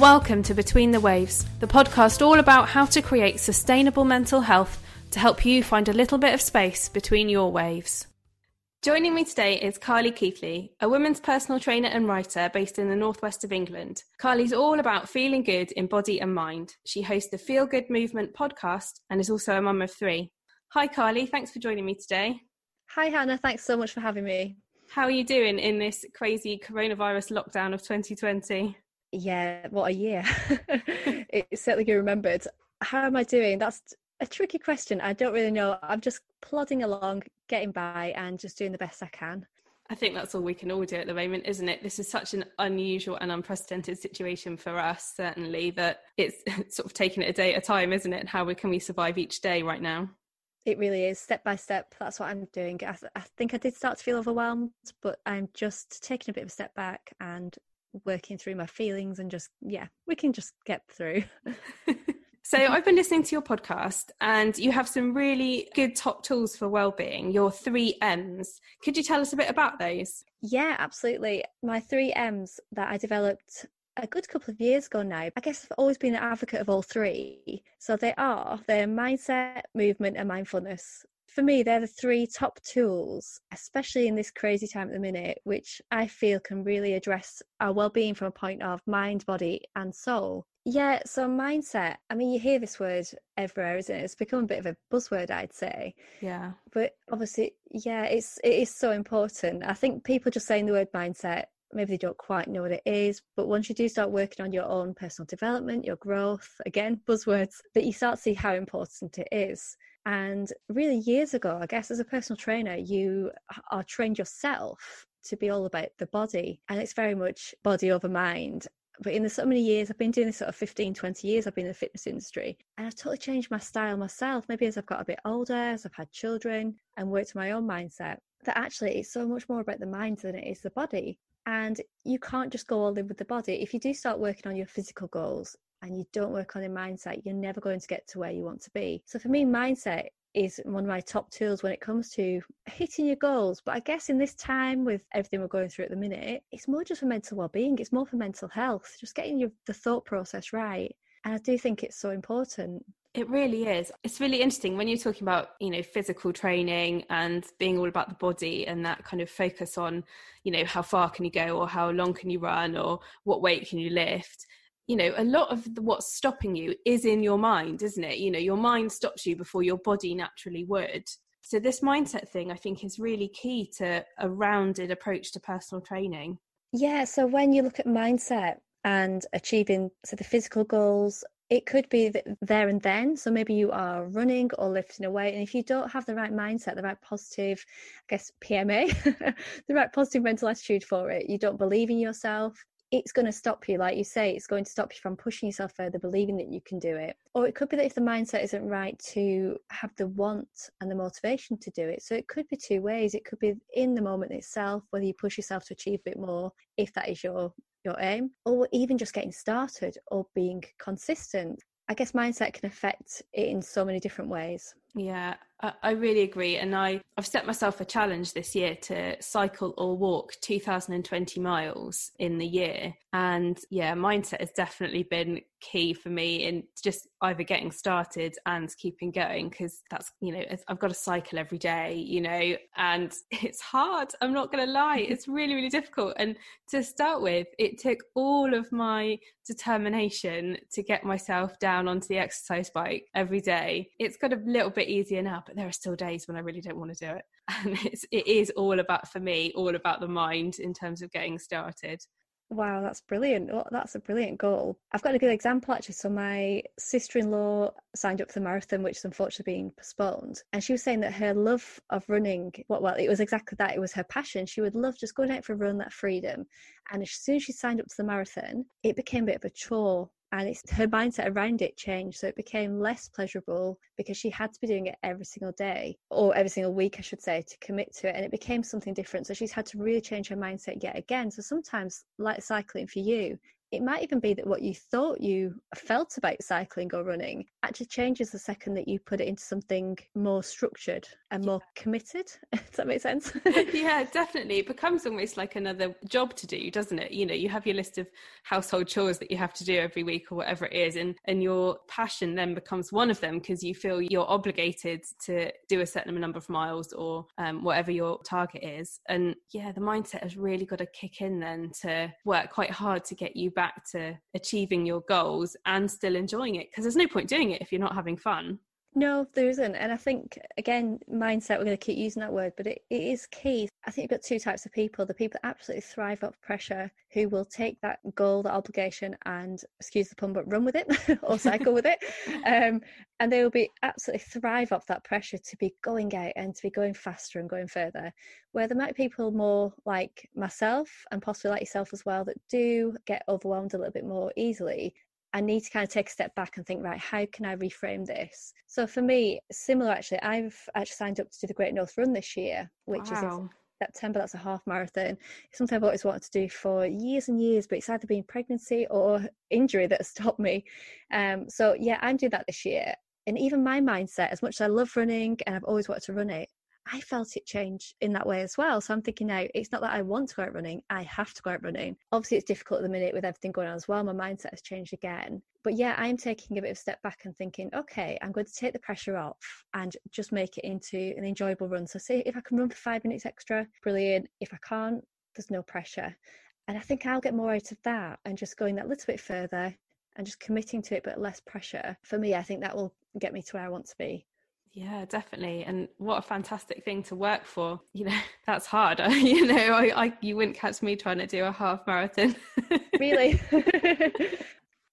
Welcome to Between the Waves, the podcast all about how to create sustainable mental health to help you find a little bit of space between your waves. Joining me today is Carly Keithley, a women's personal trainer and writer based in the northwest of England. Carly's all about feeling good in body and mind. She hosts the Feel Good Movement podcast and is also a mum of three. Hi, Carly. Thanks for joining me today. Hi, Hannah. Thanks so much for having me. How are you doing in this crazy coronavirus lockdown of 2020? Yeah, what a year. it's certainly remembered. How am I doing? That's a tricky question. I don't really know. I'm just plodding along, getting by, and just doing the best I can. I think that's all we can all do at the moment, isn't it? This is such an unusual and unprecedented situation for us, certainly, that it's sort of taking it a day at a time, isn't it? How can we survive each day right now? It really is step by step. That's what I'm doing. I, th- I think I did start to feel overwhelmed, but I'm just taking a bit of a step back and working through my feelings and just yeah we can just get through so i've been listening to your podcast and you have some really good top tools for well-being your three m's could you tell us a bit about those yeah absolutely my three m's that i developed a good couple of years ago now. I guess I've always been an advocate of all three. So they are their mindset, movement, and mindfulness for me, they're the three top tools, especially in this crazy time at the minute, which I feel can really address our well-being from a point of mind, body, and soul. Yeah, so mindset. I mean, you hear this word everywhere, isn't it? It's become a bit of a buzzword, I'd say. Yeah. But obviously, yeah, it's it is so important. I think people just saying the word mindset maybe they don't quite know what it is but once you do start working on your own personal development your growth again buzzwords that you start to see how important it is and really, years ago, I guess, as a personal trainer, you are trained yourself to be all about the body. And it's very much body over mind. But in the so many years, I've been doing this sort of 15, 20 years, I've been in the fitness industry. And I've totally changed my style myself, maybe as I've got a bit older, as I've had children and worked my own mindset, that actually it's so much more about the mind than it is the body. And you can't just go all in with the body. If you do start working on your physical goals, and you don't work on your mindset, you're never going to get to where you want to be. So for me, mindset is one of my top tools when it comes to hitting your goals. But I guess in this time with everything we're going through at the minute, it's more just for mental well-being. It's more for mental health, just getting your the thought process right. And I do think it's so important. It really is. It's really interesting when you're talking about, you know, physical training and being all about the body and that kind of focus on, you know, how far can you go or how long can you run or what weight can you lift you know a lot of the, what's stopping you is in your mind isn't it? You know your mind stops you before your body naturally would. So this mindset thing i think is really key to a rounded approach to personal training. Yeah so when you look at mindset and achieving so the physical goals it could be there and then. So maybe you are running or lifting a weight and if you don't have the right mindset the right positive i guess pma the right positive mental attitude for it you don't believe in yourself it's going to stop you like you say it's going to stop you from pushing yourself further believing that you can do it. Or it could be that if the mindset isn't right to have the want and the motivation to do it. So it could be two ways. It could be in the moment itself whether you push yourself to achieve a bit more if that is your your aim or even just getting started or being consistent. I guess mindset can affect it in so many different ways. Yeah I really agree. And I, I've set myself a challenge this year to cycle or walk 2020 miles in the year. And yeah, mindset has definitely been key for me in just either getting started and keeping going because that's, you know, I've got to cycle every day, you know, and it's hard. I'm not going to lie. It's really, really difficult. And to start with, it took all of my determination to get myself down onto the exercise bike every day. It's got a little bit easier now but there are still days when I really don't want to do it. And it's, it is all about, for me, all about the mind in terms of getting started. Wow, that's brilliant. Well, that's a brilliant goal. I've got a good example actually. So, my sister in law signed up for the marathon, which is unfortunately being postponed. And she was saying that her love of running, well, well, it was exactly that. It was her passion. She would love just going out for a run, that freedom. And as soon as she signed up to the marathon, it became a bit of a chore and it's her mindset around it changed so it became less pleasurable because she had to be doing it every single day or every single week i should say to commit to it and it became something different. So she's had to really change her mindset yet again. So sometimes like cycling for you it might even be that what you thought you felt about cycling or running actually changes the second that you put it into something more structured and more committed. Does that make sense? yeah, definitely. It becomes almost like another job to do, doesn't it? You know, you have your list of household chores that you have to do every week or whatever it is, and and your passion then becomes one of them because you feel you're obligated to do a certain number of miles or um, whatever your target is. And yeah, the mindset has really got to kick in then to work quite hard to get you back to achieving your goals and still enjoying it because there's no point doing it if you're not having fun. No, there isn't. And I think, again, mindset, we're going to keep using that word, but it, it is key. I think you've got two types of people the people that absolutely thrive off pressure, who will take that goal, that obligation, and excuse the pun, but run with it or cycle with it. Um, and they will be absolutely thrive off that pressure to be going out and to be going faster and going further. Where there might be people more like myself and possibly like yourself as well that do get overwhelmed a little bit more easily I need to kind of take a step back and think, right, how can I reframe this? So for me, similar actually, I've actually signed up to do the Great North Run this year, which wow. is in September. That's a half marathon. It's something I've always wanted to do for years and years, but it's either been pregnancy or injury that has stopped me. Um, so yeah, I'm doing that this year. And even my mindset, as much as I love running and I've always wanted to run it, I felt it change in that way as well. So I'm thinking now, it's not that I want to go out running, I have to go out running. Obviously, it's difficult at the minute with everything going on as well. My mindset has changed again. But yeah, I'm taking a bit of step back and thinking, okay, I'm going to take the pressure off and just make it into an enjoyable run. So, see if I can run for five minutes extra, brilliant. If I can't, there's no pressure. And I think I'll get more out of that and just going that little bit further and just committing to it, but less pressure. For me, I think that will get me to where I want to be. Yeah, definitely. And what a fantastic thing to work for. You know, that's hard. you know, I, I you wouldn't catch me trying to do a half marathon. really?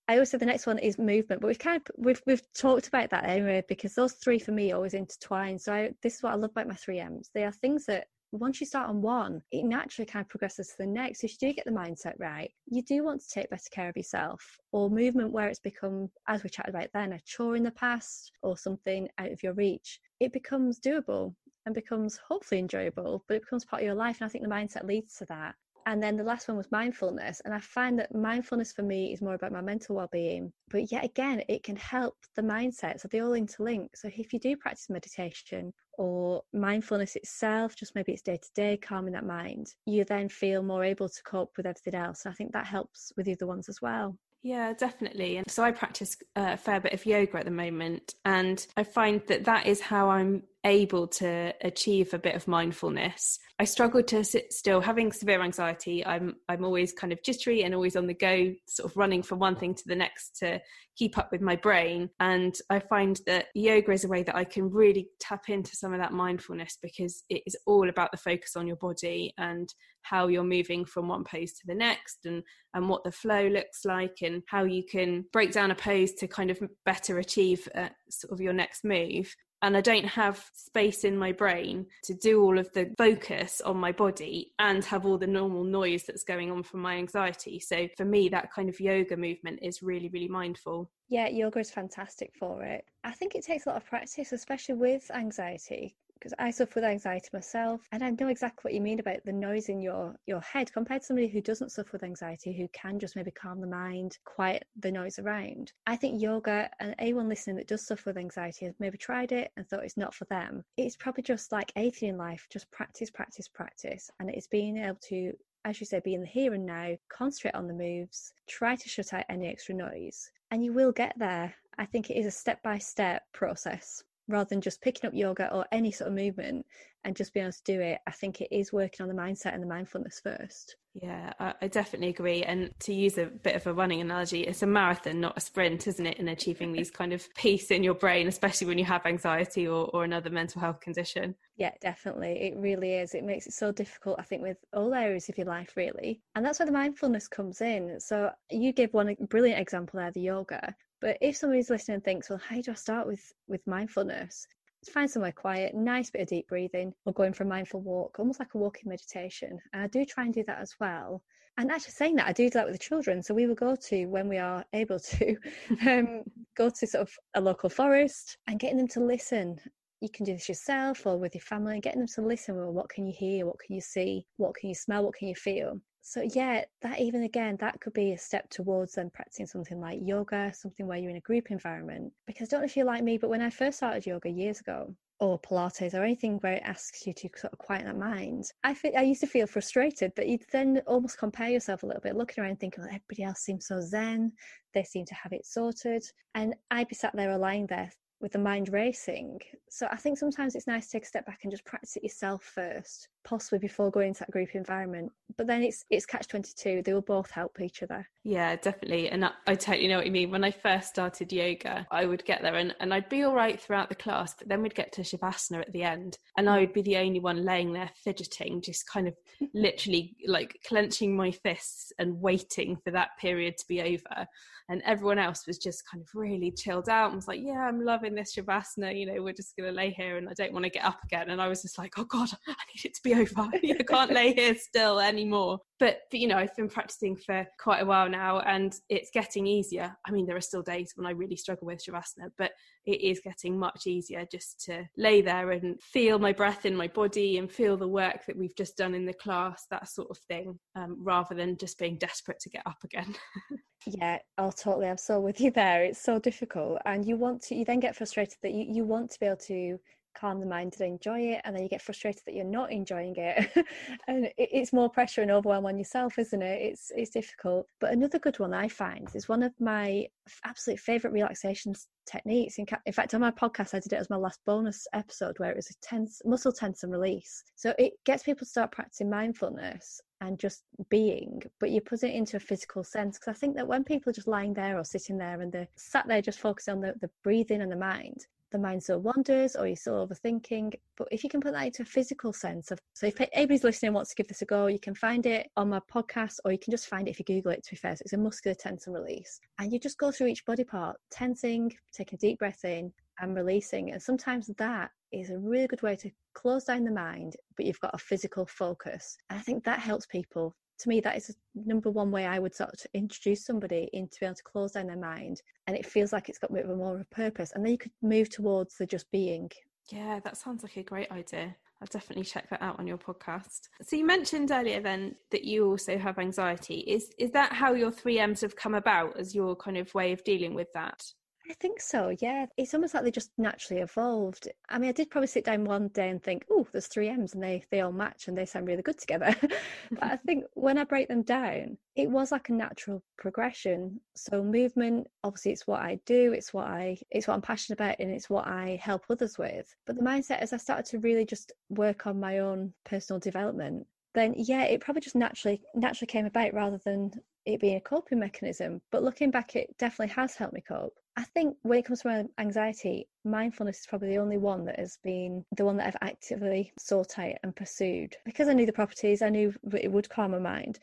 I say the next one is movement, but we've kind of we've we've talked about that anyway because those three for me always intertwine. So I, this is what I love about my three M's. They are things that once you start on one, it naturally kind of progresses to the next. If you do get the mindset right, you do want to take better care of yourself. Or movement where it's become, as we chatted about then, a chore in the past or something out of your reach, it becomes doable and becomes hopefully enjoyable, but it becomes part of your life. And I think the mindset leads to that. And then the last one was mindfulness. And I find that mindfulness for me is more about my mental well being. But yet again, it can help the mindset. So they all interlink. So if you do practice meditation or mindfulness itself, just maybe it's day to day, calming that mind, you then feel more able to cope with everything else. And I think that helps with the other ones as well. Yeah, definitely. And so I practice uh, a fair bit of yoga at the moment, and I find that that is how I'm able to achieve a bit of mindfulness. I struggle to sit still, having severe anxiety. I'm I'm always kind of jittery and always on the go, sort of running from one thing to the next to keep up with my brain. And I find that yoga is a way that I can really tap into some of that mindfulness because it is all about the focus on your body and how you're moving from one pose to the next and and what the flow looks like and how you can break down a pose to kind of better achieve uh, sort of your next move and I don't have space in my brain to do all of the focus on my body and have all the normal noise that's going on from my anxiety. So for me, that kind of yoga movement is really, really mindful. Yeah, yoga is fantastic for it. I think it takes a lot of practice, especially with anxiety, because I suffer with anxiety myself, and I know exactly what you mean about the noise in your your head compared to somebody who doesn't suffer with anxiety, who can just maybe calm the mind, quiet the noise around. I think yoga and anyone listening that does suffer with anxiety has maybe tried it and thought it's not for them. It's probably just like anything in life, just practice, practice, practice, and it's being able to as you say, be in the here and now, concentrate on the moves, try to shut out any extra noise, and you will get there. I think it is a step by step process rather than just picking up yoga or any sort of movement and just being able to do it, I think it is working on the mindset and the mindfulness first. Yeah, I, definitely agree. And to use a bit of a running analogy, it's a marathon, not a sprint, isn't it? In achieving these kind of peace in your brain, especially when you have anxiety or, or another mental health condition. Yeah, definitely. It really is. It makes it so difficult, I think, with all areas of your life, really. And that's where the mindfulness comes in. So you give one brilliant example there, the yoga. But if somebody's listening and thinks, well, how do I start with with mindfulness? Find somewhere quiet, nice bit of deep breathing, or going for a mindful walk, almost like a walking meditation. And I do try and do that as well. And actually, saying that, I do that with the children. So we will go to when we are able to um, go to sort of a local forest and getting them to listen you can do this yourself or with your family getting them to listen well what can you hear what can you see what can you smell what can you feel so yeah that even again that could be a step towards them practicing something like yoga something where you're in a group environment because I don't know if you're like me but when i first started yoga years ago or pilates or anything where it asks you to sort of quiet that mind i i used to feel frustrated but you'd then almost compare yourself a little bit looking around thinking well, everybody else seems so zen they seem to have it sorted and i'd be sat there lying there with the mind racing. So I think sometimes it's nice to take a step back and just practice it yourself first, possibly before going into that group environment. But then it's it's catch twenty two. They will both help each other. Yeah, definitely. And I, I, totally know what you mean. When I first started yoga, I would get there and, and I'd be all right throughout the class, but then we'd get to Shavasana at the end, and I would be the only one laying there fidgeting, just kind of literally like clenching my fists and waiting for that period to be over and everyone else was just kind of really chilled out and was like yeah i'm loving this shavasana you know we're just going to lay here and i don't want to get up again and i was just like oh god i need it to be i can't lay here still anymore. But, but, you know i've been practicing for quite a while now and it's getting easier. I mean there are still days when i really struggle with shavasana but it is getting much easier just to lay there and feel my breath in my body and feel the work that we've just done in the class that sort of thing um, rather than just being desperate to get up again. Yeah oh totally i'm so with you there. It's so difficult and you want to you then get frustrated that you, you want to be able to calm the mind and enjoy it and then you get frustrated that you're not enjoying it. And it's more pressure and overwhelm on yourself isn't it? It's it's difficult. But another good one i find is one of my absolute favorite relaxation techniques. In, in fact on my podcast i did it as my last bonus episode where it was a tense muscle tense and release. So it gets people to start practicing mindfulness and just being, but you put it into a physical sense. Because I think that when people are just lying there or sitting there and they're sat there just focusing on the, the breathing and the mind, the mind still wanders or you're still overthinking. But if you can put that into a physical sense of, so if anybody's listening wants to give this a go, you can find it on my podcast or you can just find it if you Google it, to be fair. So it's a muscular tense and release. And you just go through each body part, tensing, taking a deep breath in and releasing. And sometimes that is a really good way to close down the mind, but you've got a physical focus. And I think that helps people to me, that is the number one way I would sort of introduce somebody into being able to close down their mind, and it feels like it's got a bit more of a purpose, and then you could move towards the just being. Yeah, that sounds like a great idea. I'll definitely check that out on your podcast. So you mentioned earlier then that you also have anxiety. Is is that how your three M's have come about as your kind of way of dealing with that? I think so, yeah. It's almost like they just naturally evolved. I mean, I did probably sit down one day and think, oh, there's three M's and they, they all match and they sound really good together. but I think when I break them down, it was like a natural progression. So movement, obviously it's what I do, it's what I it's what I'm passionate about and it's what I help others with. But the mindset as I started to really just work on my own personal development, then yeah, it probably just naturally naturally came about rather than it being a coping mechanism. But looking back, it definitely has helped me cope. I think when it comes to anxiety, mindfulness is probably the only one that has been the one that I've actively sought out and pursued. Because I knew the properties, I knew it would calm my mind.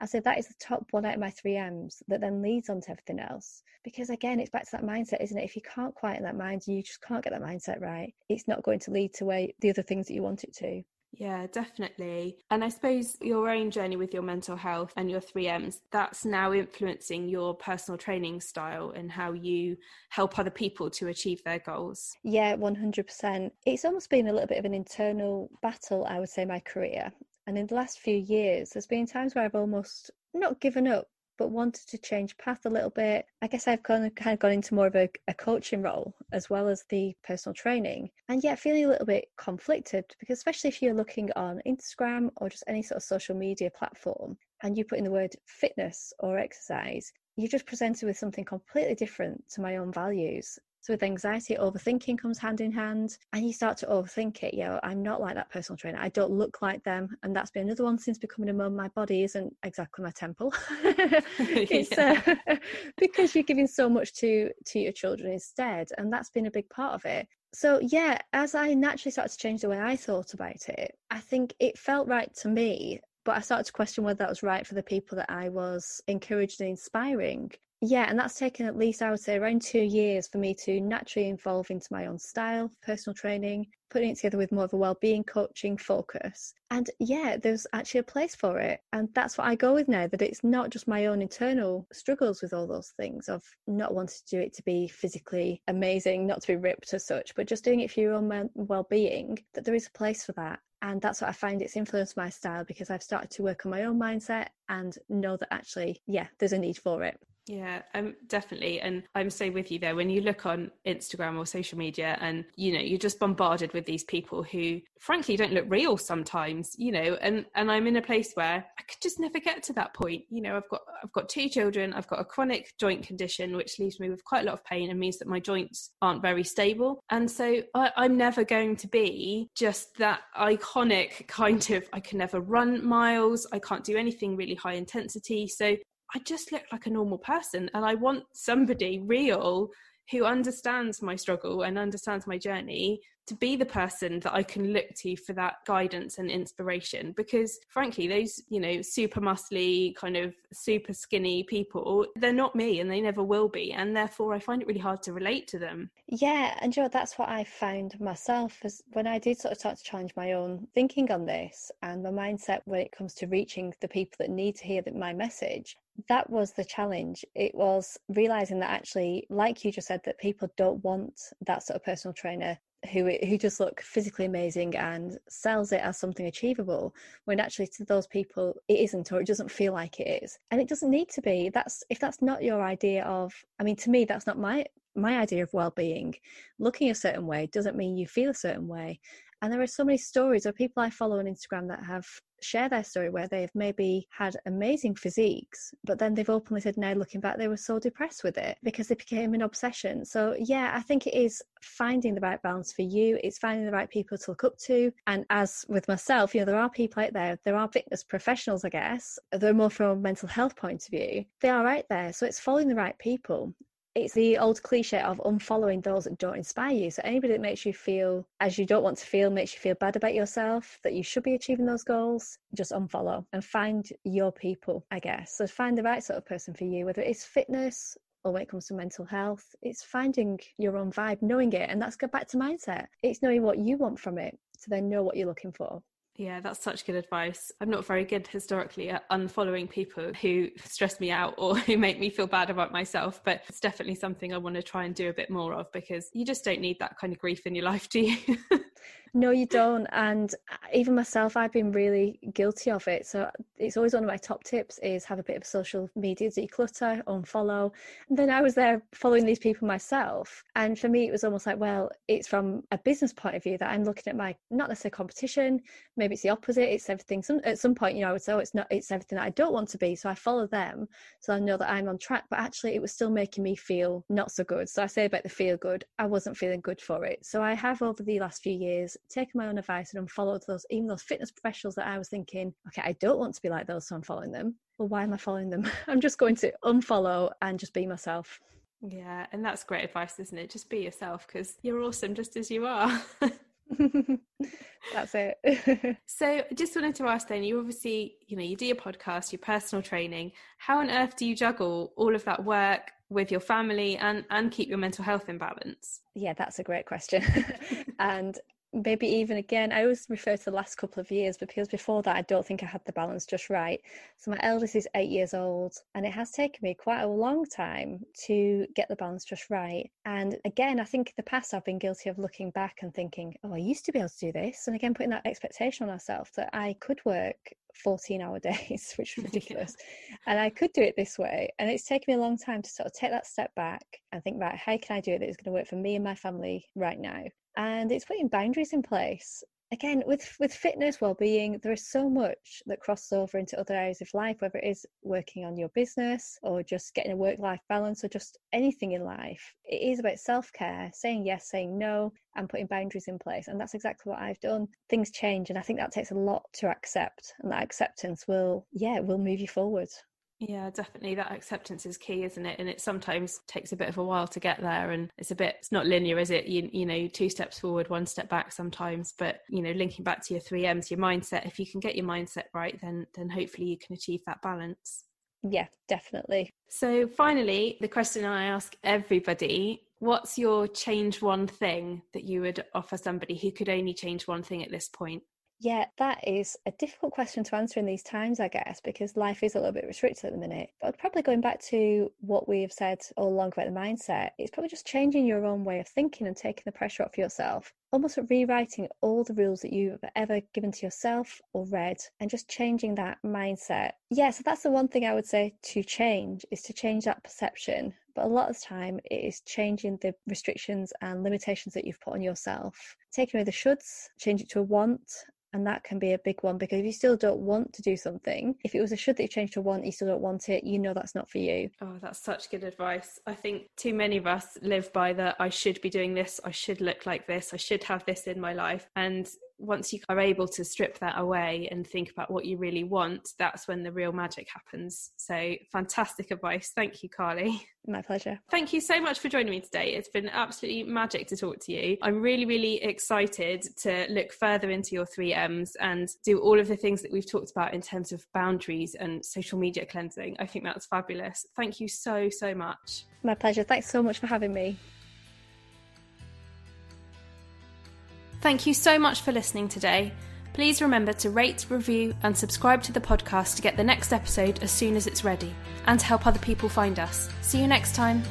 I said that is the top one out of my three M's that then leads on to everything else. Because again, it's back to that mindset, isn't it? If you can't quieten that mind, you just can't get that mindset right. It's not going to lead to where the other things that you want it to. Yeah, definitely. And I suppose your own journey with your mental health and your 3Ms, that's now influencing your personal training style and how you help other people to achieve their goals. Yeah, 100%. It's almost been a little bit of an internal battle, I would say, my career. And in the last few years, there's been times where I've almost not given up, but wanted to change path a little bit. I guess I've kind of, kind of gone into more of a, a coaching role as well as the personal training, and yet feeling a little bit conflicted because, especially if you're looking on Instagram or just any sort of social media platform and you put in the word fitness or exercise, you're just presented with something completely different to my own values. So with anxiety, overthinking comes hand in hand, and you start to overthink it. You know, I'm not like that personal trainer. I don't look like them, and that's been another one since becoming a mum. My body isn't exactly my temple. it's uh, because you're giving so much to to your children instead, and that's been a big part of it. So yeah, as I naturally started to change the way I thought about it, I think it felt right to me but I started to question whether that was right for the people that I was encouraging and inspiring. Yeah, and that's taken at least, I would say, around two years for me to naturally evolve into my own style, personal training, putting it together with more of a well-being coaching focus. And yeah, there's actually a place for it. And that's what I go with now, that it's not just my own internal struggles with all those things of not wanting to do it to be physically amazing, not to be ripped as such, but just doing it for your own well-being, that there is a place for that and that's what I find it's influenced my style because I've started to work on my own mindset and know that actually, yeah, there's a need for it. Yeah, um, definitely. And I'm so with you there. When you look on Instagram or social media and, you know, you're just bombarded with these people who frankly don't look real sometimes, you know, and, and I'm in a place where I could just never get to that point. You know, I've got, I've got two children, I've got a chronic joint condition, which leaves me with quite a lot of pain and means that my joints aren't very stable. And so I, I'm never going to be just that iconic kind of, I can never run miles. I can't do anything really high intensity. So I just look like a normal person and I want somebody real who understands my struggle and understands my journey to be the person that I can look to for that guidance and inspiration. Because frankly, those, you know, super muscly, kind of super skinny people, they're not me and they never will be. And therefore, I find it really hard to relate to them. Yeah. And Joe, that's what I found myself as when I did sort of start to challenge my own thinking on this and my mindset when it comes to reaching the people that need to hear my message that was the challenge. It was realizing that actually, like you just said, that people don't want that sort of personal trainer who who just look physically amazing and sells it as something achievable when actually to those people it isn't or it doesn't feel like it is. And it doesn't need to be. That's if that's not your idea of i mean to me that's not my my idea of well-being. Looking a certain way doesn't mean you feel a certain way. And there are so many stories of people I follow on Instagram that have share their story where they've maybe had amazing physiques, but then they've openly said now looking back they were so depressed with it because it became an obsession. So yeah, I think it is finding the right balance for you. It's finding the right people to look up to. And as with myself, you know, there are people out there, there are fitness professionals, I guess, they're more from a mental health point of view. They are out there. So it's following the right people it's the old cliche of unfollowing those that don't inspire you. So anybody that makes you feel as you don't want to feel, makes you feel bad about yourself, that you should be achieving those goals, just unfollow and find your people, I guess. So find the right sort of person for you, whether it's fitness or when it comes to mental health, it's finding your own vibe, knowing it. And that's go back to mindset. It's knowing what you want from it to then know what you're looking for. Yeah, that's such good advice. I'm not very good historically at unfollowing people who stress me out or who make me feel bad about myself, but it's definitely something I want to try and do a bit more of because you just don't need that kind of grief in your life, do you? No, you don't. And uh, even myself, I've been really guilty of it. So it's always one of my top tips is have a bit of social media declutter, unfollow. And then I was there following these people myself. And for me, it was almost like, well, it's from a business point of view that I'm looking at my, not necessarily competition, maybe it's the opposite. It's everything. Some, at some point, you know, I would say, oh, it's not, it's everything that I don't want to be. So I follow them. So I know that I'm on track. But actually, it was still making me feel not so good. So I say about the feel good, I wasn't feeling good for it. So I have over the last few years taken my own advice and unfollowed those, even those fitness professionals that I was thinking, okay, I don't want to be like those, so I'm following them. Well, why am I following them? I'm just going to unfollow and just be myself. Yeah, and that's great advice, isn't it? Just be yourself because you're awesome just as you are. That's it. so I just wanted to ask then, you obviously, you know, you do your podcast, your personal training. How on earth do you juggle all of that work with your family and and keep your mental health in balance? Yeah, that's a great question. and maybe even again, I always refer to the last couple of years, but because before that, I don't think I had the balance just right. So my eldest is eight years old, and it has taken me quite a long time to get the balance just right. And again, I think in the past, I've been guilty of looking back and thinking, oh, I used to be able to do this. And again, putting that expectation on ourselves that I could work 14 hour days, which was ridiculous. yeah. And I could do it this way. And it's taken me a long time to sort of take that step back and think, right, how can I do it that is going to work for me and my family right now? and it's putting boundaries in place again with with fitness well-being there is so much that crosses over into other areas of life whether it is working on your business or just getting a work-life balance or just anything in life. It is about self-care saying yes saying no and putting boundaries in place and that's exactly what i've done. Things change and i think that takes a lot to accept and that acceptance will yeah will move you forward yeah, definitely. That acceptance is key, isn't it? And it sometimes takes a bit of a while to get there, and it's a bit it's not linear, is it? You you know, two steps forward, one step back sometimes. But you know, linking back to your three M's, your mindset. If you can get your mindset right, then then hopefully you can achieve that balance. Yeah, definitely. So, finally, the question I ask everybody what's your change one thing that you would offer somebody who could only change one thing at this point? Yeah, that is a difficult question to answer in these times, I guess, because life is a little bit restricted at the minute. But probably going back to what we have said all along about the mindset, it's probably just changing your own way of thinking and taking the pressure off yourself. Almost rewriting all the rules that you've ever given to yourself or read and just changing that mindset. Yeah, so that's the one thing I would say to change is to change that perception but a lot of the time it is changing the restrictions and limitations that you've put on yourself taking away the shoulds change it to a want and that can be a big one because if you still don't want to do something, if it was a should that you changed to want, you still don't want it, you know that's not for you. Oh, that's such good advice. I think too many of us live by the I should be doing this, I should look like this, I should have this in my life. And once you are able to strip that away and think about what you really want, that's when the real magic happens. So, fantastic advice. Thank you, Carly. My pleasure. Thank you so much for joining me today. It's been absolutely magic to talk to you. I'm really, really excited to look further into your three M's and do all of the things that we've talked about in terms of boundaries and social media cleansing. I think that's fabulous. Thank you so, so much. My pleasure. Thanks so much for having me. Thank you so much for listening today. Please remember to rate, review, and subscribe to the podcast to get the next episode as soon as it's ready and to help other people find us. See you next time.